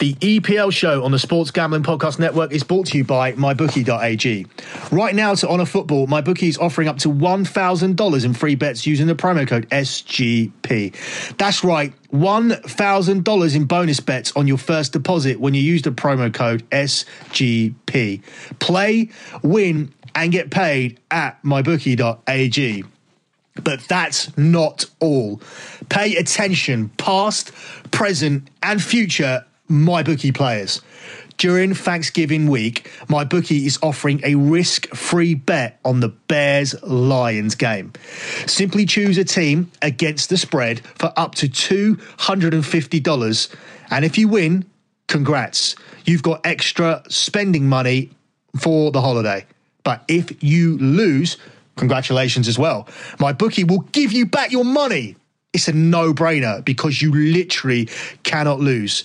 The EPL show on the Sports Gambling Podcast Network is brought to you by MyBookie.ag. Right now, to honour football, MyBookie is offering up to $1,000 in free bets using the promo code SGP. That's right, $1,000 in bonus bets on your first deposit when you use the promo code SGP. Play, win, and get paid at MyBookie.ag. But that's not all. Pay attention, past, present, and future MyBookie players. During Thanksgiving week, my bookie is offering a risk free bet on the Bears Lions game. Simply choose a team against the spread for up to $250. And if you win, congrats. You've got extra spending money for the holiday. But if you lose, congratulations as well. My bookie will give you back your money. It's a no brainer because you literally cannot lose.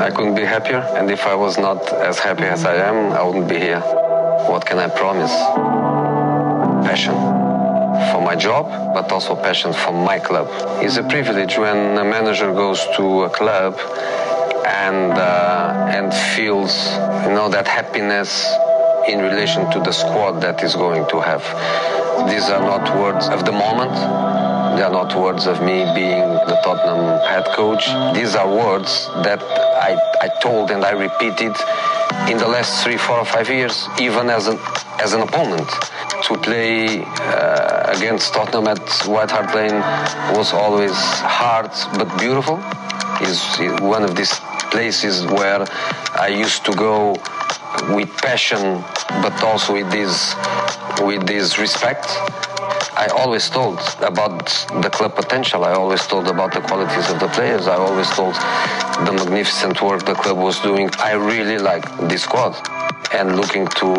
I couldn't be happier, and if I was not as happy as I am, I wouldn't be here. What can I promise? Passion for my job, but also passion for my club. It's a privilege when a manager goes to a club and uh, and feels you know that happiness in relation to the squad that is going to have. These are not words of the moment. They are not words of me being the Tottenham head coach. These are words that I, I told and I repeated in the last three, four, or five years, even as an as an opponent. To play uh, against Tottenham at White Hart Lane was always hard but beautiful. Is one of these places where I used to go with passion, but also with this with this respect. I always told about the club potential. I always told about the qualities of the players. I always told the magnificent work the club was doing. I really like this squad. And looking to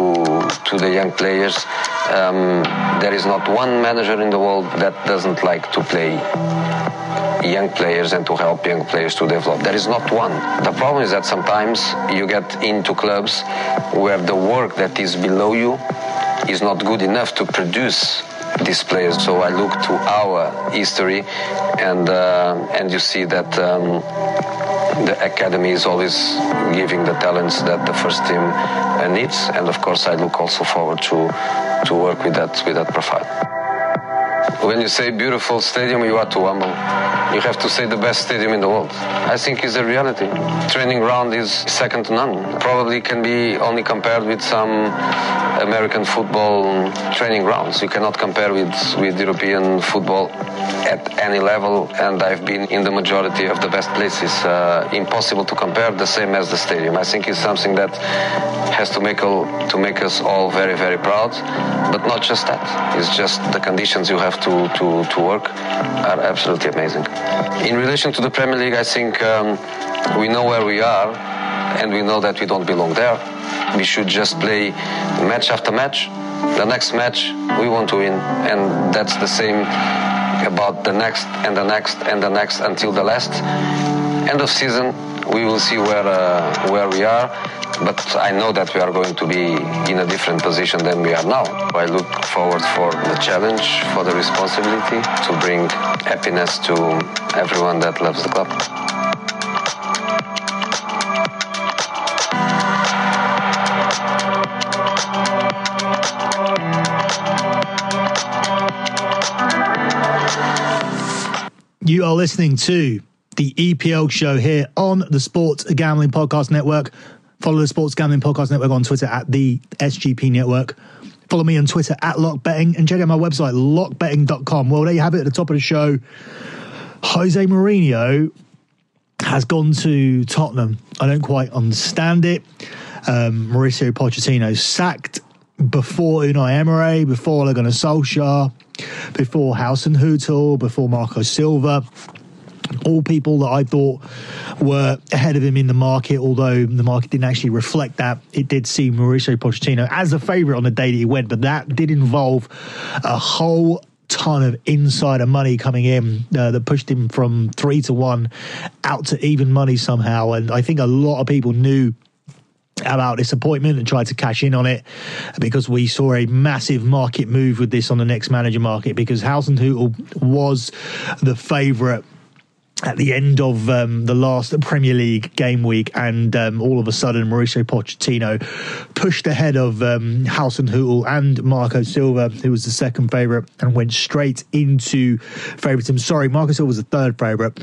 to the young players, um, there is not one manager in the world that doesn't like to play young players and to help young players to develop. There is not one. The problem is that sometimes you get into clubs where the work that is below you is not good enough to produce these players. So I look to our history, and uh, and you see that um, the academy is always giving the talents that the first team uh, needs. And of course, I look also forward to to work with that with that profile. When you say beautiful stadium, you are too humble. You have to say the best stadium in the world. I think it's a reality. Training ground is second to none. Probably can be only compared with some American football training grounds. You cannot compare with, with European football at any level, and I've been in the majority of the best places. Uh, impossible to compare, the same as the stadium. I think it's something that has to make, all, to make us all very, very proud. But not just that. It's just the conditions you have to, to, to work are absolutely amazing. In relation to the Premier League, I think um, we know where we are, and we know that we don't belong there. We should just play match after match. The next match, we want to win, and that's the same about the next and the next and the next until the last. End of season, we will see where uh, where we are. But I know that we are going to be in a different position than we are now. I look forward for the challenge, for the responsibility to bring happiness to everyone that loves the club. You are listening to the EPL show here on the Sports Gambling Podcast Network. Follow the Sports Gambling Podcast Network on Twitter at the SGP Network. Follow me on Twitter at LockBetting and check out my website, lockbetting.com. Well, there you have it at the top of the show. Jose Mourinho has gone to Tottenham. I don't quite understand it. Um, Mauricio Pochettino sacked before Unai Emery, before Ole Gunnar Solskjaer, before Hasenhüttl, before Marco Silva. All people that I thought were ahead of him in the market, although the market didn't actually reflect that. It did see Mauricio Pochettino as a favourite on the day that he went, but that did involve a whole ton of insider money coming in uh, that pushed him from three to one out to even money somehow. And I think a lot of people knew about this appointment and tried to cash in on it because we saw a massive market move with this on the next manager market because Hasenhüttl was the favourite at the end of um, the last Premier League game week, and um, all of a sudden, Mauricio Pochettino pushed ahead of um, Hasenhüttl and Marco Silva, who was the second favourite, and went straight into favouritism. Sorry, Marco Silva was the third favourite.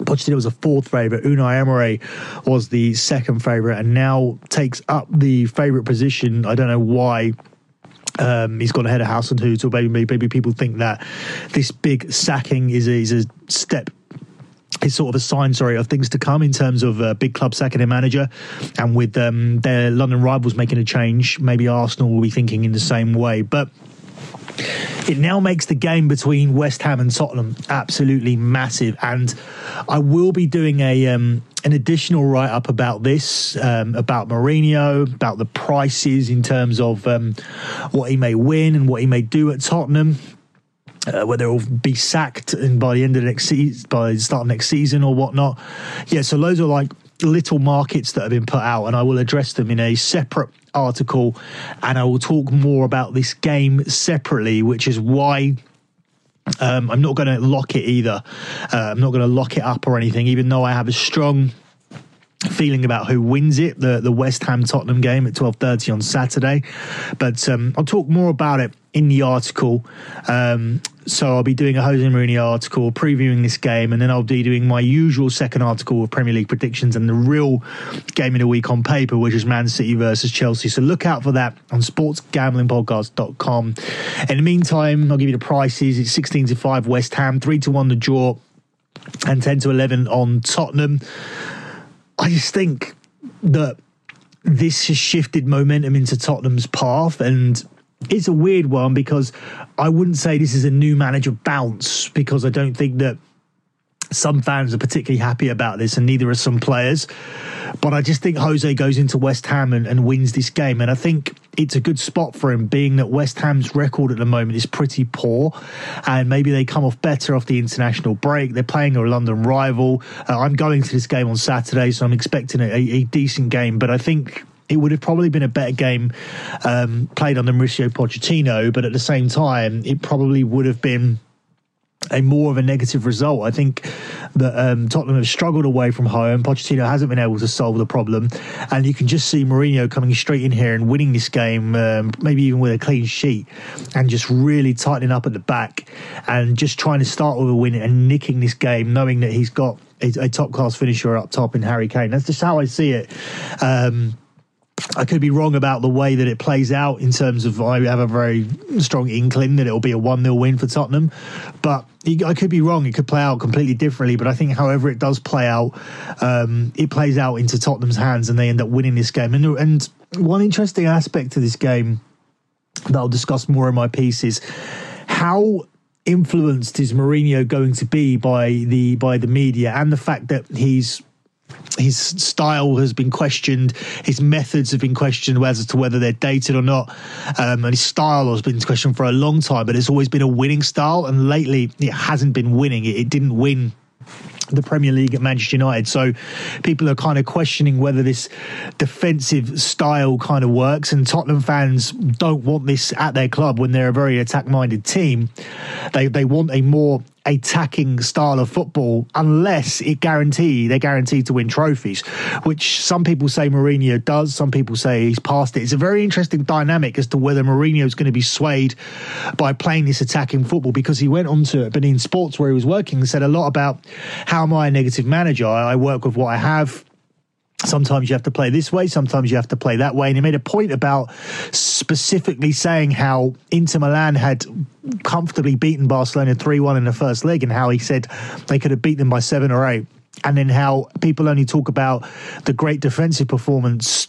Pochettino was a fourth favourite. Unai Emery was the second favourite, and now takes up the favourite position. I don't know why um, he's gone ahead of Hasenhüttl. Maybe, maybe people think that this big sacking is a, is a step is sort of a sign, sorry, of things to come in terms of uh, big club sacking a manager, and with um, their London rivals making a change, maybe Arsenal will be thinking in the same way. But it now makes the game between West Ham and Tottenham absolutely massive, and I will be doing a um, an additional write up about this, um, about Mourinho, about the prices in terms of um, what he may win and what he may do at Tottenham uh, whether he'll be sacked and by the end of the next season, by the start of next season or whatnot. Yeah, so those are like little markets that have been put out, and I will address them in a separate article, and I will talk more about this game separately, which is why. Um, I'm not going to lock it either. Uh, I'm not going to lock it up or anything, even though I have a strong feeling about who wins it the the West Ham Tottenham game at 12:30 on Saturday. But um, I'll talk more about it in the article. Um, so I'll be doing a Jose Mourinho article previewing this game and then I'll be doing my usual second article of Premier League predictions and the real game of the week on paper which is Man City versus Chelsea. So look out for that on sportsgamblingpodcast.com in the meantime I'll give you the prices. It's 16 to 5 West Ham 3 to 1 the draw and 10 to 11 on Tottenham I just think that this has shifted momentum into Tottenham's path and it's a weird one because I wouldn't say this is a new manager bounce because I don't think that some fans are particularly happy about this, and neither are some players. But I just think Jose goes into West Ham and, and, wins this game. And I think it's a good spot for him, being that West Ham's record at the moment is pretty poor. And maybe they come off better off the international break. They're playing a London rival. Uh, I'm going to this game on Saturday, so I'm expecting a, a decent game. But I think it would have probably been a better game um, played under Mauricio Pochettino, but at the same time, it probably would have been a more of a negative result. I think that um, Tottenham have struggled away from home. Pochettino hasn't been able to solve the problem, and you can just see Mourinho coming straight in here and winning this game, um, maybe even with a clean sheet, and just really tightening up at the back and just trying to start with a win and nicking this game, knowing that he's got a, a top class finisher up top in Harry Kane. That's just how I see it. Um, I could be wrong about the way that it plays out in terms of I have a very strong inkling that it'll be a 1 0 win for Tottenham. But I could be wrong. It could play out completely differently. But I think, however, it does play out, um, it plays out into Tottenham's hands and they end up winning this game. And, and one interesting aspect to this game that I'll discuss more in my piece is how influenced is Mourinho going to be by the by the media and the fact that he's his style has been questioned, his methods have been questioned as to whether they're dated or not, um, and his style has been questioned for a long time. But it's always been a winning style, and lately it hasn't been winning. It, it didn't win the Premier League at Manchester United. So people are kind of questioning whether this defensive style kind of works. And Tottenham fans don't want this at their club when they're a very attack minded team. They, they want a more attacking style of football unless it guarantee they're guaranteed to win trophies, which some people say Mourinho does, some people say he's past it. It's a very interesting dynamic as to whether Mourinho is going to be swayed by playing this attacking football because he went on to beIN Sports where he was working and said a lot about how am I a negative manager? I work with what I have sometimes you have to play this way, sometimes you have to play that way. And he made a point about specifically saying how Inter Milan had comfortably beaten Barcelona 3 1 in the first leg and how he said they could have beat them by seven or eight. And then how people only talk about the great defensive performance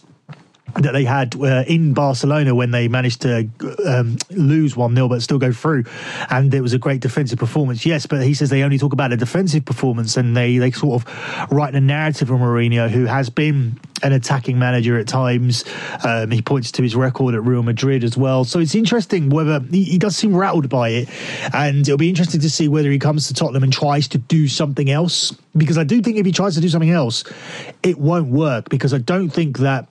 that they had uh, in Barcelona when they managed to um, lose 1 0 but still go through. And it was a great defensive performance. Yes, but he says they only talk about a defensive performance and they, they sort of write a narrative of Mourinho, who has been an attacking manager at times. Um, he points to his record at Real Madrid as well. So it's interesting whether he, he, does seem rattled by it. And it'll be interesting to see whether he comes to Tottenham and tries to do something else. Because I do think if he tries to do something else, it won't work. Because I don't think that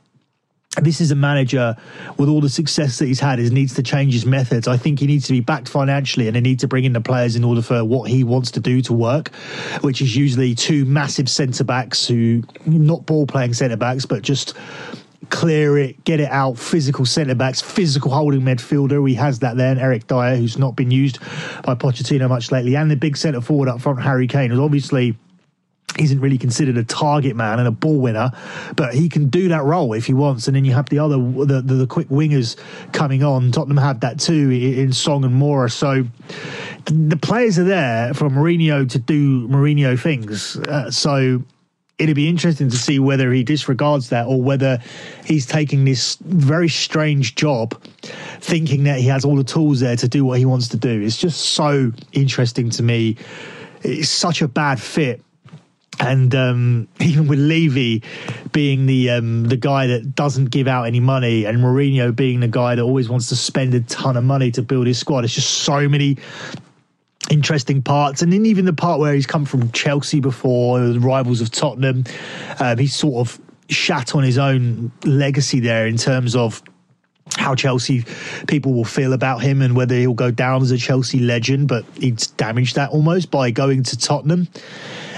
this is a manager with all the success that he's had is needs to change his methods. I think he needs to be backed financially and they need to bring in the players in order for what he wants to do to work, which is usually two massive centre backs who not ball playing centre backs, but just clear it, get it out, physical centre backs, physical holding midfielder. He has that there, and Eric Dier, who's not been used by Pochettino much lately, and the big centre forward up front, Harry Kane, who's obviously isn't really considered a target man and a ball winner, but he can do that role if he wants. And then you have the other the, the, the quick wingers coming on. Tottenham had that too in Son and Moura. So the players are there for Mourinho to do Mourinho things. Uh, so it'd be interesting to see whether he disregards that or whether he's taking this very strange job thinking that he has all the tools there to do what he wants to do. It's just so interesting to me. It's such a bad fit and um, even with Levy being the um, the guy that doesn't give out any money, and Mourinho being the guy that always wants to spend a ton of money to build his squad, it's just so many interesting parts. And then even the part where he's come from Chelsea before, rivals of Tottenham, um, he's sort of shat on his own legacy there in terms of how Chelsea people will feel about him and whether he'll go down as a Chelsea legend, but he's damaged that almost by going to Tottenham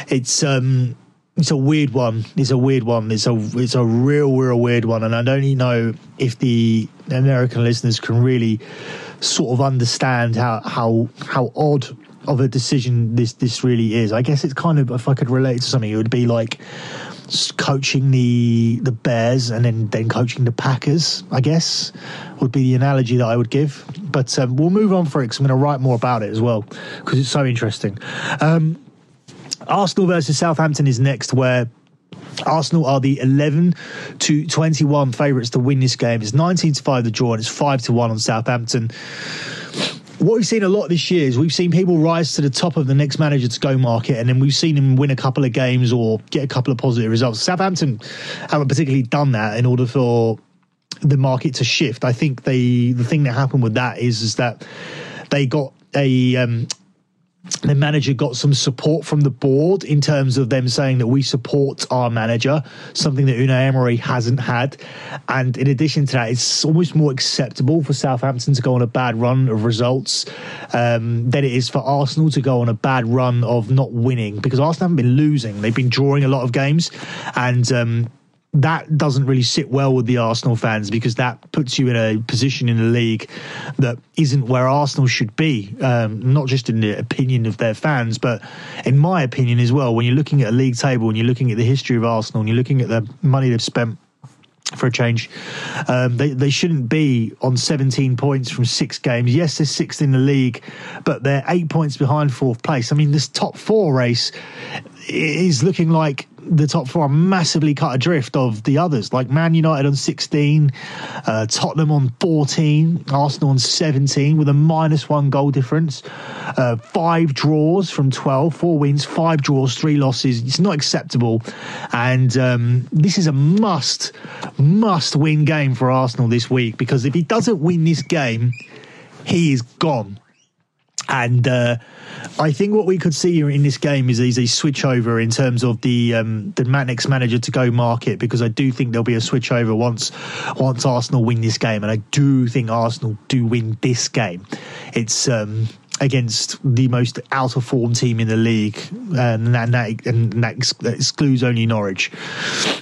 it's um it's a weird one. It's a weird one. It's a it's a real real weird one, and I don't even know if the American listeners can really sort of understand how how how odd of a decision this this really is. I guess it's kind of if I could relate to something, it would be like coaching the the Bears and then then coaching the Packers. I guess would be the analogy that I would give. But um, we'll move on for it because I'm going to write more about it as well because it's so interesting. Um, Arsenal versus Southampton is next, where Arsenal are the 11 to 21 favourites to win this game. It's 19 to 5 the draw and it's 5 to 1 on Southampton. What we've seen a lot this year is we've seen people rise to the top of the next manager to go market, and then we've seen them win a couple of games or get a couple of positive results. Southampton haven't particularly done that in order for the market to shift. I think they the thing that happened with that is is that they got a um, the manager got some support from the board in terms of them saying that we support our manager, something that Unai Emery hasn't had. And in addition to that, it's almost more acceptable for Southampton to go on a bad run of results um, than it is for Arsenal to go on a bad run of not winning because Arsenal haven't been losing. They've been drawing a lot of games. And um, that doesn't really sit well with the Arsenal fans because that puts you in a position in the league that isn't where Arsenal should be. Um, not just in the opinion of their fans, but in my opinion as well. When you're looking at a league table and you're looking at the history of Arsenal and you're looking at the money they've spent for a change. Um, they they shouldn't be on 17 points from six games. Yes, they're sixth in the league, but they're eight points behind fourth place. I mean, this top four race is looking like the top four are massively cut adrift of the others, like Man United on 16, uh, Tottenham on 14, Arsenal on 17 with a minus one goal difference, uh, five draws from 12, four wins, five draws, three losses. It's not acceptable. And um, this is a must, must win game for Arsenal this week because if he doesn't win this game, he is gone. And uh, I think what we could see in this game is, a switch over in terms of the um, the next manager to go market because I do think there'll be a switch over once once Arsenal win this game, and I do think Arsenal do win this game. It's um, against the most out of form team in the league, and that, and that, and that excludes only Norwich.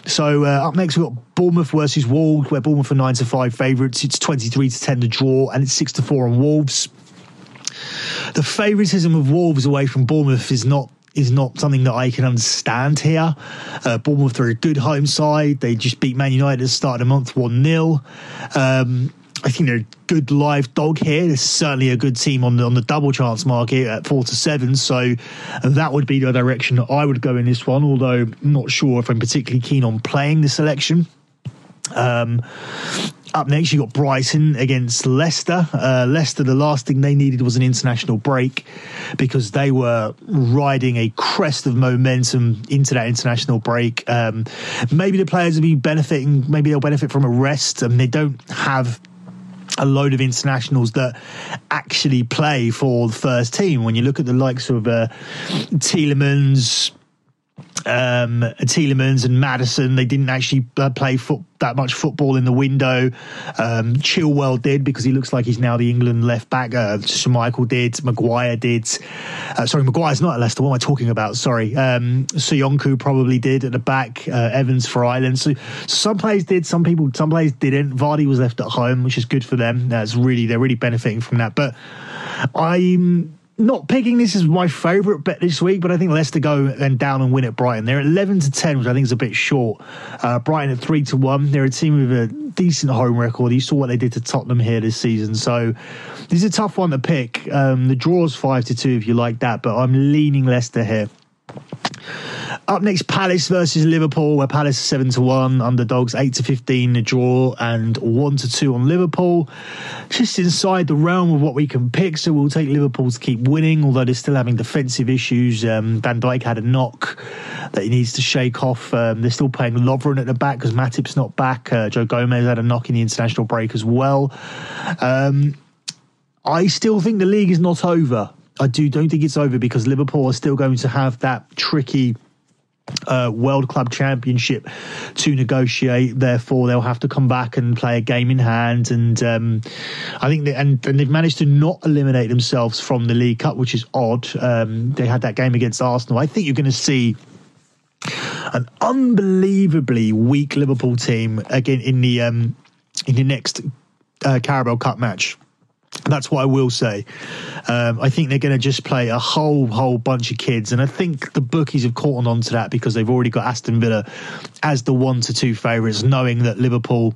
So uh, up next we've got Bournemouth versus Wolves, where Bournemouth are nine to five favourites. It's twenty three to ten to draw, and it's six to four on Wolves the favouritism of Wolves away from Bournemouth is not is not something that I can understand here. Uh, Bournemouth are a good home side. They just beat Man United at the start of the month 1 0. Um, I think they're a good live dog here. There's certainly a good team on the on the double chance market at four to seven. So that would be the direction that I would go in this one. Although I'm not sure if I'm particularly keen on playing the selection. Um, up next, you got Brighton against Leicester. Uh, Leicester, the last thing they needed was an international break because they were riding a crest of momentum into that international break. Um, maybe the players will be benefiting, maybe they'll benefit from a rest. and they don't have a load of internationals that actually play for the first team. When you look at the likes of uh, Tielemans, um, Tielemans and Maddison. They didn't actually uh, play foot, that much football in the window. Um, Chilwell did because he looks like he's now the England left back. Uh, Michael did. Maguire did. Uh, sorry, Maguire's not at Leicester. What am I talking about? Sorry. Um, Soyuncu probably did at the back. Uh, Evans for Ireland. So, some players did. Some people, some players didn't. Vardy was left at home, which is good for them. That's really they're really benefiting from that. But I'm not picking this as my favourite bet this week, but I think Leicester go and down and win at Brighton. They're 11 to 10, which I think is a bit short. Uh, Brighton at 3 to 1. They're a team with a decent home record. You saw what they did to Tottenham here this season. So this is a tough one to pick. Um, the draw's 5 to 2 if you like that, but I'm leaning Leicester here. Up next, Palace versus Liverpool, where Palace seven to one, underdogs eight to fifteen, a draw, and one to two on Liverpool. Just inside the realm of what we can pick, so we'll take Liverpool to keep winning, although they're still having defensive issues. Um, Van Dijk had a knock that he needs to shake off. Um, they're still playing Lovren at the back because Matip's not back. Uh, Joe Gomez had a knock in the international break as well. Um, I still think the league is not over. I do don't think it's over because Liverpool are still going to have that tricky uh, World Club Championship to negotiate. Therefore, they'll have to come back and play a game in hand. And um, I think, they, and, and, they've managed to not eliminate themselves from the League Cup, which is odd. Um, they had that game against Arsenal. I think you're going to see an unbelievably weak Liverpool team again in the um, in the next uh, Carabao Cup match. That's what I will say. Um, I think they're going to just play a whole whole bunch of kids, and I think the bookies have caught on to that because they've already got Aston Villa as the one to two favourites, knowing that Liverpool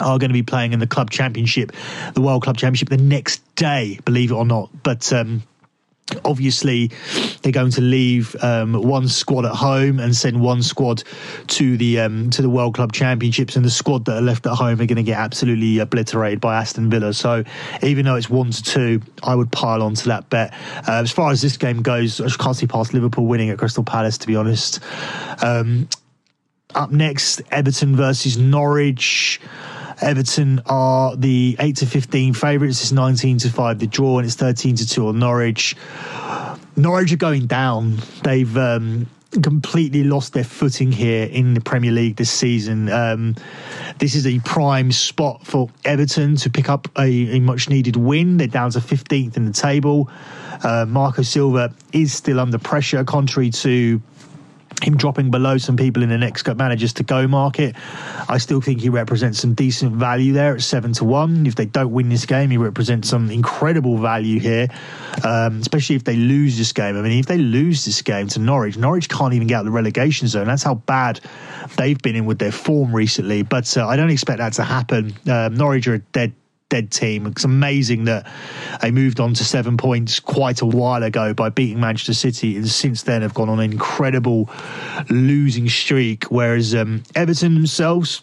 are going to be playing in the club championship, the World Club Championship, the next day, believe it or not. But um, obviously they're going to leave um, one squad at home and send one squad to the um, to the World Club Championships, and the squad that are left at home are going to get absolutely obliterated by Aston Villa. So even though it's one to two, I would pile on to that bet. Uh, as far as this game goes, I can't see past Liverpool winning at Crystal Palace, to be honest. Um, up next, Everton versus Norwich. Everton are the 8 to 15 favourites. It's 19 to 5 the draw, and it's 13 to 2 on Norwich. Norwich are going down. They've um, completely lost their footing here in the Premier League this season. Um, this is a prime spot for Everton to pick up a, a much needed win. They're down to 15th in the table. Uh, Marco Silva is still under pressure, contrary to him dropping below some people in the next managers to go market. I still think he represents some decent value there at seven to one. If they don't win this game, he represents some incredible value here, um, especially if they lose this game. I mean, if they lose this game to Norwich, Norwich can't even get out of the relegation zone. That's how bad they've been in with their form recently. But uh, I don't expect that to happen. Um, Norwich are a dead dead team. It's amazing that they moved on to seven points quite a while ago by beating Manchester City, and since then have gone on an incredible losing streak. Whereas um, Everton themselves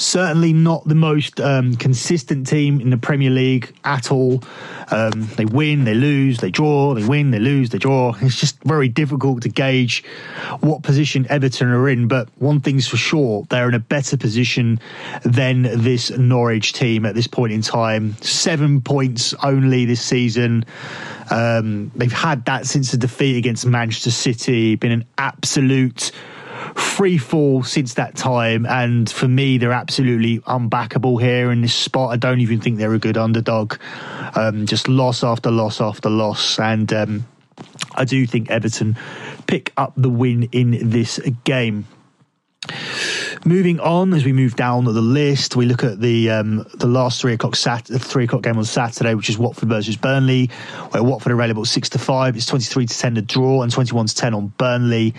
certainly not the most um, consistent team in the Premier League at all. Um, they win, they lose, they draw, they win, they lose, they draw. It's just very difficult to gauge what position Everton are in. But one thing's for sure, they're in a better position than this Norwich team at this point in time. Seven points only this season. Um, they've had that since the defeat against Manchester City. Been an absolute free fall since that time. And for me, they're absolutely unbackable here in this spot. I don't even think they're a good underdog. Um, just loss after loss after loss. And um, I do think Everton pick up the win in this game. Moving on, as we move down the list, we look at the um, the last three o'clock sat three o'clock game on Saturday, which is Watford versus Burnley, where Watford are available six to five. It's twenty three to ten to draw and twenty one to ten on Burnley.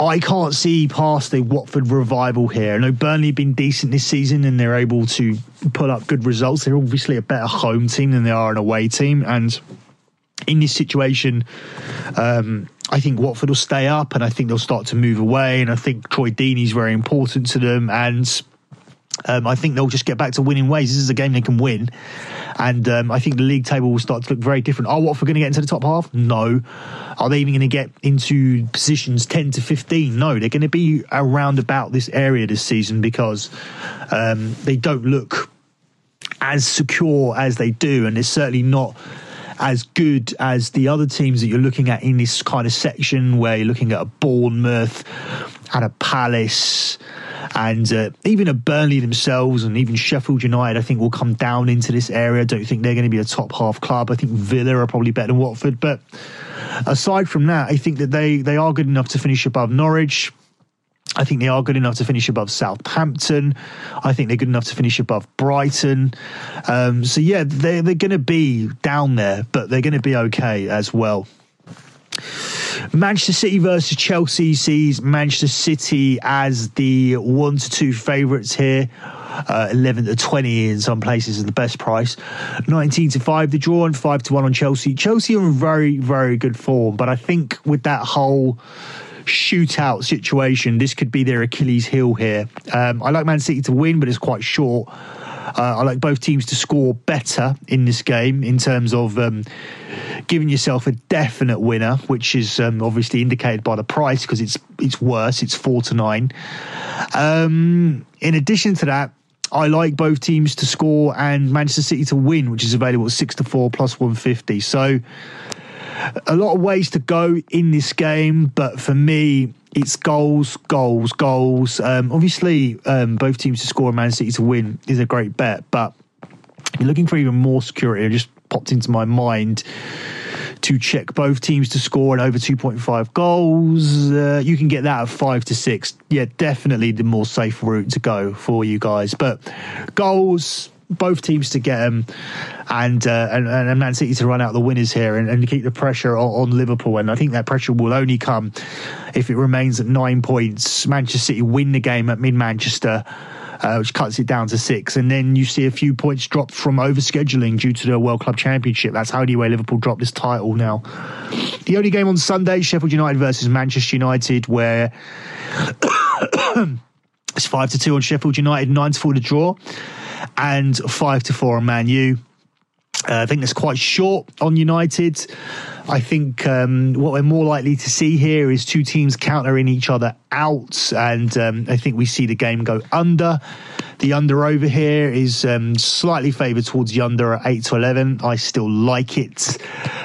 I can't see past the Watford revival here. I know Burnley have been decent this season and they're able to pull up good results. They're obviously a better home team than they are an away team. And in this situation, um, I think Watford will stay up, and I think they'll start to move away. And I think Troy Deeney is very important to them, and um, I think they'll just get back to winning ways. This is a game they can win, and um, I think the league table will start to look very different. Are Watford going to get into the top half? No. Are they even going to get into positions ten to fifteen? No. They're going to be around about this area this season because um, they don't look as secure as they do, and it's certainly not as good as the other teams that you're looking at in this kind of section where you're looking at a Bournemouth and a Palace and uh, even a Burnley themselves and even Sheffield United, I think will come down into this area. I don't think they're going to be a top half club. I think Villa are probably better than Watford, but aside from that, I think that they they are good enough to finish above Norwich. I think they are good enough to finish above Southampton. I think they're good enough to finish above Brighton. Um, so yeah, they're they're going to be down there, but they're going to be okay as well. Manchester City versus Chelsea sees Manchester City as the one to two favourites here. Uh, 11 to 20 in some places is the best price. 19 to 5 the draw and 5 to 1 on Chelsea. Chelsea are in very, very good form, but I think with that whole shootout situation, this could be their Achilles heel here. Um, I like Man City to win, but it's quite short. Uh, I like both teams to score better in this game in terms of um, giving yourself a definite winner, which is um, obviously indicated by the price because it's it's worse. It's four to nine. Um, in addition to that, I like both teams to score and Manchester City to win, which is available at six to four plus one fifty. So a lot of ways to go in this game, but for me, it's goals, goals, goals. Um, obviously, um, both teams to score and Man City to win is a great bet, but you're looking for even more security. It just popped into my mind to check both teams to score and over 2.5 goals. Uh, you can get that at five to six. Yeah, definitely the more safe route to go for you guys. But goals, both teams to get them, and uh, and, and Man City to run out the winners here and, and keep the pressure on, on, Liverpool. And I think that pressure will only come if it remains at nine points. Manchester City win the game at mid Manchester. Uh, which cuts it down to six. And then you see a few points dropped from overscheduling due to the World Club Championship. That's how anyway Liverpool dropped this title now. The only game on Sunday, Sheffield United versus Manchester United, where it's five to two on Sheffield United, nine to four to draw and five to four on Man U. Uh, I think that's quite short on United. I think um, what we're more likely to see here is two teams countering each other out, and um, I think we see the game go under. The under over here is um, slightly favoured towards the under at eight to eleven. I still like it.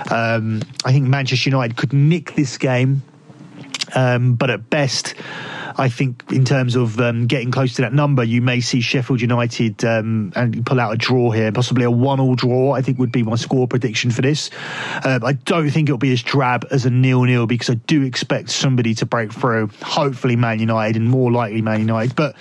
Um, I think Manchester United could nick this game, um, but at best. I think in terms of um, getting close to that number, you may see Sheffield United um, and pull out a draw here, possibly a one-all draw. I think would be my score prediction for this. Um, I don't think it'll be as drab as a nil-nil because I do expect somebody to break through. Hopefully, Man United, and more likely Man United, but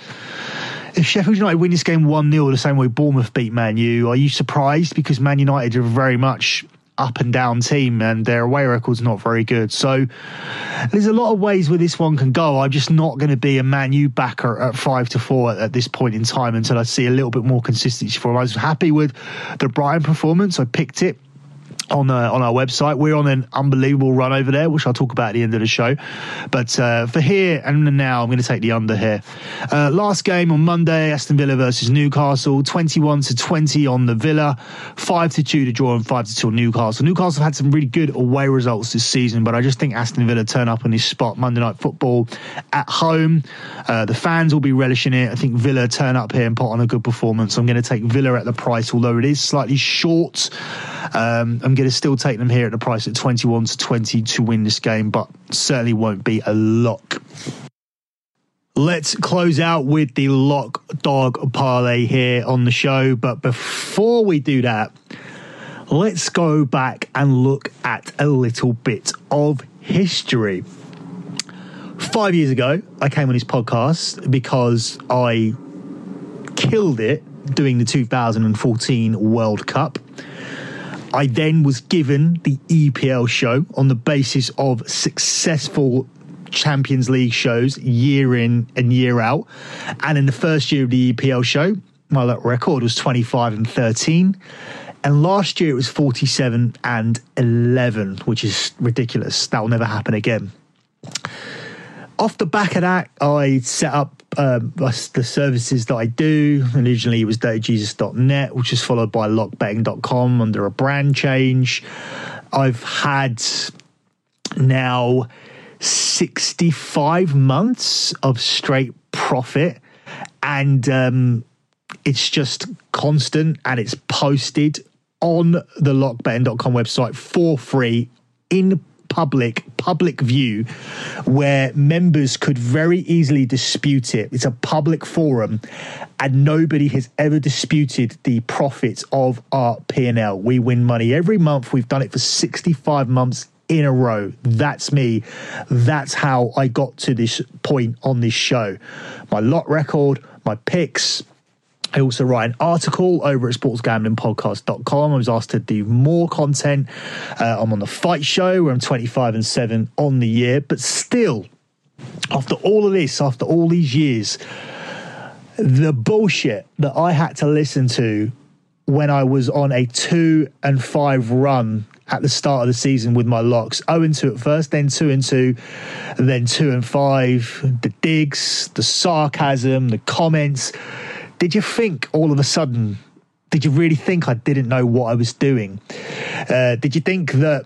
if Sheffield United win this game 1 0 the same way Bournemouth beat Man U, are you surprised? Because Man United are very much up and down team, and their away record's not very good. So there's a lot of ways where this one can go. I'm just not going to be a Man U backer at five to four at, this point in time until I see a little bit more consistency for him. I was happy with the Brighton performance. I picked it on uh, on our website. We're on an unbelievable run over there, which I'll talk about at the end of the show. But uh, for here and now, I'm going to take the under here. Uh, last game on Monday, Aston Villa versus Newcastle, 21 to 20 on the Villa, 5 to 2 to draw and 5 to 2 on Newcastle. Newcastle had some really good away results this season, but I just think Aston Villa turn up on this spot Monday Night Football at home. Uh, the fans will be relishing it. I think Villa turn up here and put on a good performance. I'm going to take Villa at the price, although it is slightly short. Um, I'm going to still take them here at the price at 21 to 20 to win this game, but certainly won't be a lock. Let's close out with the lock dog parlay here on the show. But before we do that, let's go back and look at a little bit of history. Five years ago, I came on this podcast because I killed it doing the 2014 World Cup. I then was given the EPL show on the basis of successful Champions League shows year in and year out. And in the first year of the EPL show, my record was 25 and 13. And last year it was 47 and 11, which is ridiculous. That will never happen again. Off the back of that, I set up um, the services that I do. Originally, it was dirtyjesus.net, which is followed by lockbetting.com under a brand change. I've had now 65 months of straight profit, and um, it's just constant and it's posted on the lockbetting.com website for free in public public view where members could very easily dispute it. It's a public forum and nobody has ever disputed the profits of our P&L we win money every month. We've done it for 65 months in a row. That's me. That's how I got to this point on this show. My lot record my picks I also write an article over at sportsgamblingpodcast.com. I was asked to do more content. Uh, I'm on the fight show where I'm 25 and 7 on the year, but still, after all of this, after all these years, the bullshit that I had to listen to when I was on a 2 and 5 run at the start of the season with my locks 0 and 2 at first, then 2 and 2, then 2 and 5, the digs, the sarcasm, the comments did you think all of a sudden, did you really think I didn't know what I was doing? Uh, did you think that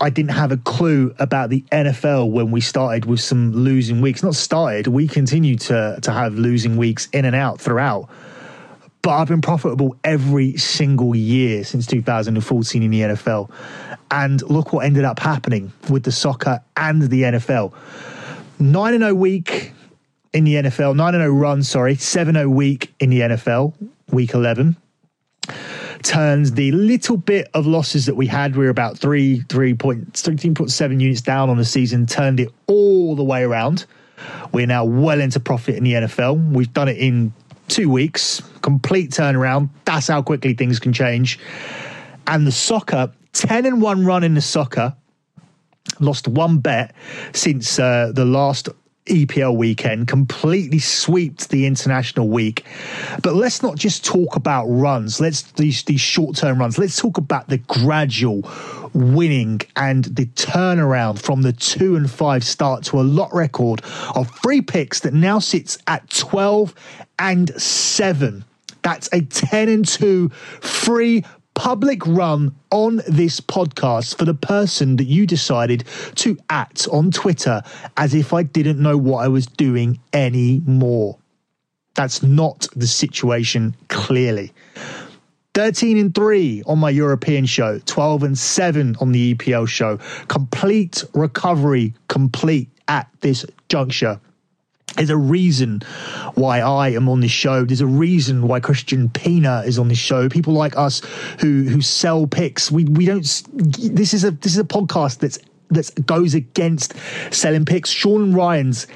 I didn't have a clue about the NFL when we started with some losing weeks? Not started, we continue to, to have losing weeks in and out throughout. But I've been profitable every single year since 2014 in the NFL. And look what ended up happening with the soccer and the NFL. 9 0 week, in the NFL, 9 0 run, sorry, 7 0 week in the NFL, week 11. Turns the little bit of losses that we had, we were about 3, 3.13.7 units down on the season, turned it all the way around. We're now well into profit in the NFL. We've done it in two weeks, complete turnaround. That's how quickly things can change. And the soccer, 10 and 1 run in the soccer, lost one bet since uh, the last EPL weekend, completely swept the international week. But let's not just talk about runs. Let's these these short term runs. Let's talk about the gradual winning and the turnaround from the two and five start to a lot record of three picks that now sits at twelve and seven. That's a 10 and 2 free public run on this podcast for the person that you decided to act on Twitter as if I didn't know what I was doing anymore. That's not the situation, clearly. 13 and 3 on my European show, 12 and 7 on the EPL show. Complete recovery, complete at this juncture. There's a reason why I am on this show. There's a reason why Christian Pina is on this show. People like us who who sell picks. We we don't. This is a this is a podcast that's that goes against selling picks. Sean Ryan's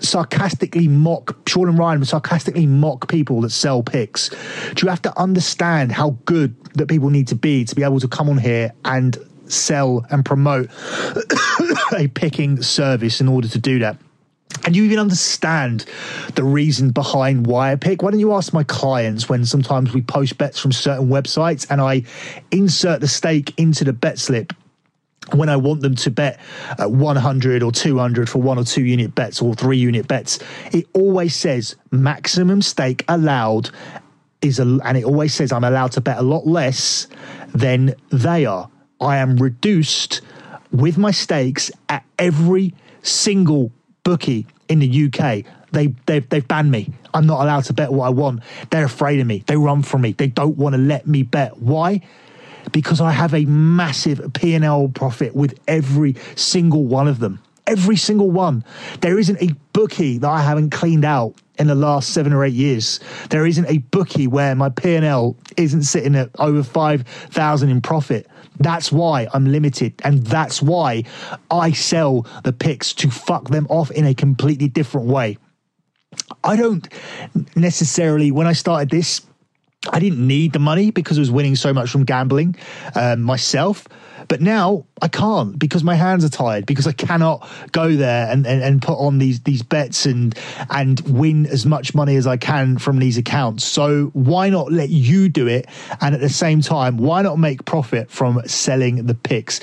sarcastically mock Sean and Ryan sarcastically mock people that sell picks. Do you have to understand how good that people need to be to be able to come on here and sell and promote a picking service in order to do that? And you even understand the reason behind why I pick. Why don't you ask my clients when sometimes we post bets from certain websites and I insert the stake into the bet slip when I want them to bet at 100 or 200 for one or two unit bets or three unit bets, it always says maximum stake allowed is a, and it always says I'm allowed to bet a lot less than they are. I am reduced with my stakes at every single bookie in the UK. They they've they've banned me. I'm not allowed to bet what I want. They're afraid of me. They run from me. They don't want to let me bet. Why? Because I have a massive P&L profit with every single one of them. Every single one. There isn't a bookie that I haven't cleaned out in the last seven or eight years. There isn't a bookie where my P&L isn't sitting at over 5,000 in profit. That's why I'm limited. And that's why I sell the picks to fuck them off in a completely different way. I don't necessarily, when I started this, I didn't need the money because I was winning so much from gambling um, myself. But now I can't because my hands are tired because I cannot go there and, and, and put on these these bets and and win as much money as I can from these accounts. So why not let you do it? And at the same time, why not make profit from selling the picks?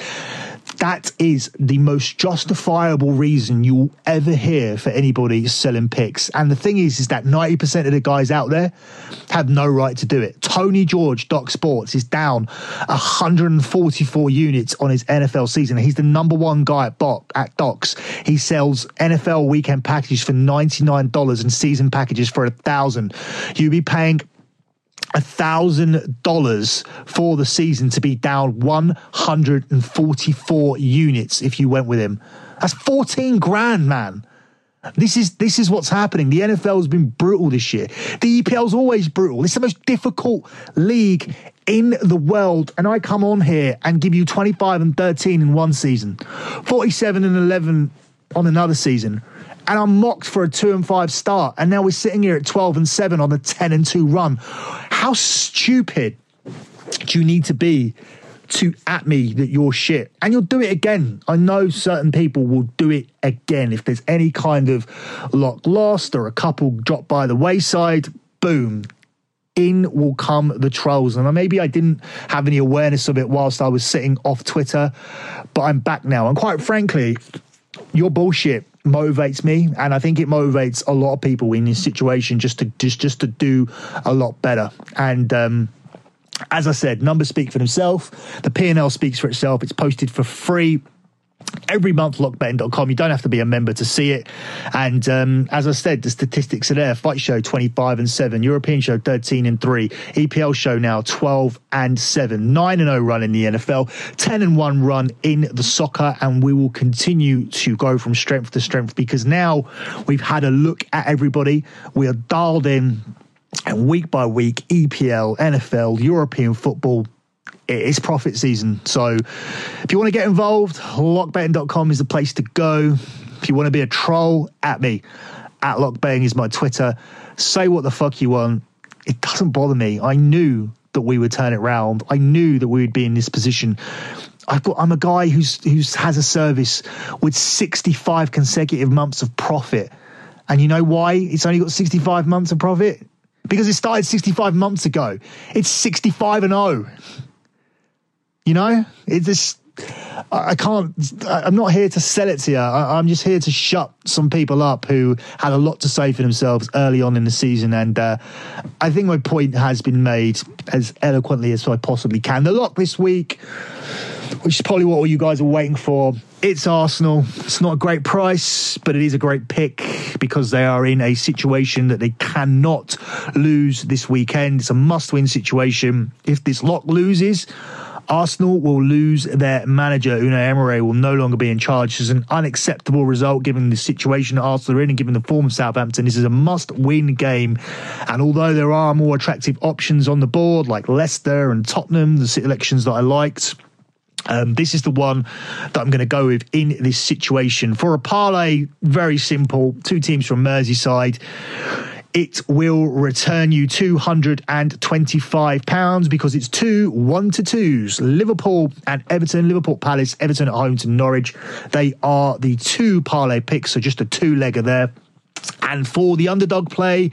That is the most justifiable reason you'll ever hear for anybody selling picks. And the thing is, is that 90% of the guys out there have no right to do it. Tony George, Doc Sports, is down 144 units on his NFL season. He's the number one guy at, Doc, at Docs. He sells NFL weekend packages for $99 and season packages for a thousand. You'll be paying a thousand dollars for the season to be down 144 units if you went with him. That's 14 grand, man. This is this is what's happening. The NFL has been brutal this year. The EPL is always brutal. It's the most difficult league in the world. And I come on here and give you 25 and 13 in one season, 47 and 11 on another season and I'm mocked for a two and five start. And now we're sitting here at 12 and seven on a 10 and two run. How stupid do you need to be to at me that you're shit? And you'll do it again. I know certain people will do it again. If there's any kind of lock lost or a couple drop by the wayside, boom, in will come the trolls. And maybe I didn't have any awareness of it whilst I was sitting off Twitter, but I'm back now. And quite frankly, your bullshit motivates me and I think it motivates a lot of people in this situation just to just just to do a lot better and um as I said, numbers speak for themselves. The P&L speaks for itself. It's posted for free every month lockbetting.com you don't have to be a member to see it. And um, as i said the statistics are there. Fight show 25 and 7 european show 13 and 3 epl show now 12 and 7 9 and 0 run in the nfl 10 and 1 run in the soccer and we will continue to go from strength to strength because now we've had a look at everybody. We are dialed in and week by week epl nfl european football it's profit season. So if you want to get involved, lockbetting.com is the place to go. If you want to be a troll, at me. At lockbetting is my Twitter. Say what the fuck you want. It doesn't bother me. I knew that we would turn it round. I knew that we would be in this position. I've got, I'm a guy who's who's has a service with 65 consecutive months of profit. And you know why it's only got 65 months of profit? Because it started 65 months ago. It's 65 and 0. You know, it's just I can't. I'm not here to sell it to you. I'm just here to shut some people up who had a lot to say for themselves early on in the season, and uh, I think my point has been made as eloquently as I possibly can. The lock this week, which is probably what all you guys are waiting for. It's Arsenal. It's not a great price, but it is a great pick because they are in a situation that they cannot lose this weekend. It's a must-win situation. If this lock loses. Arsenal will lose their manager. Unai Emery will no longer be in charge. This is an unacceptable result given the situation Arsenal are in and given the form of Southampton. This is a must win game. And although there are more attractive options on the board, like Leicester and Tottenham, the selections that I liked, um, this is the one that I'm going to go with in this situation. For a parlay, very simple. Two teams from Merseyside it will return you £225 because it's two one to twos. Liverpool and Everton, Liverpool Palace, Everton at home to Norwich. They are the two parlay picks, so just a two legger there. And for the underdog play,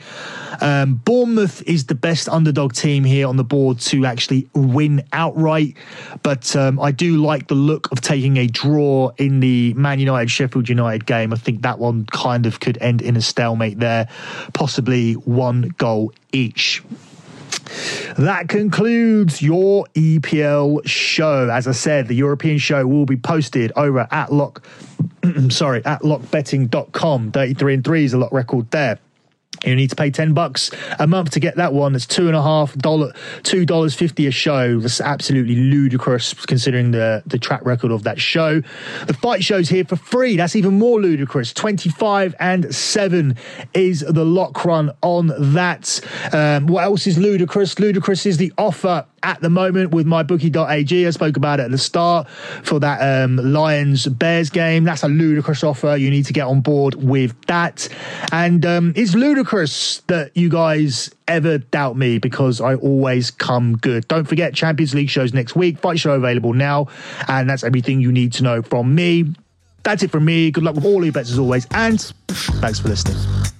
um, Bournemouth is the best underdog team here on the board to actually win outright. But um, I do like the look of taking a draw in the Man United Sheffield United game. I think that one kind of could end in a stalemate there, possibly one goal each. That concludes your EPL show. As I said, the European show will be posted over at Lock sorry, at lockbetting.com. 33 and 3 is a lock record there. You need to pay 10 bucks a month to get that one. That's two and a half dollar, two dollars fifty a show. That's absolutely ludicrous considering the, the track record of that show. The fight show's here for free. That's even more ludicrous. 25 and seven is the lock run on that. Um, what else is ludicrous? Ludicrous is the offer at the moment with mybookie.ag. I spoke about it at the start for that um, Lions Bears game. That's a ludicrous offer. You need to get on board with that. And um, it's ludicrous that you guys ever doubt me because I always come good. Don't forget Champions League shows next week. Fight show available now. And that's everything you need to know from me. That's it from me. Good luck with all your bets as always. And thanks for listening.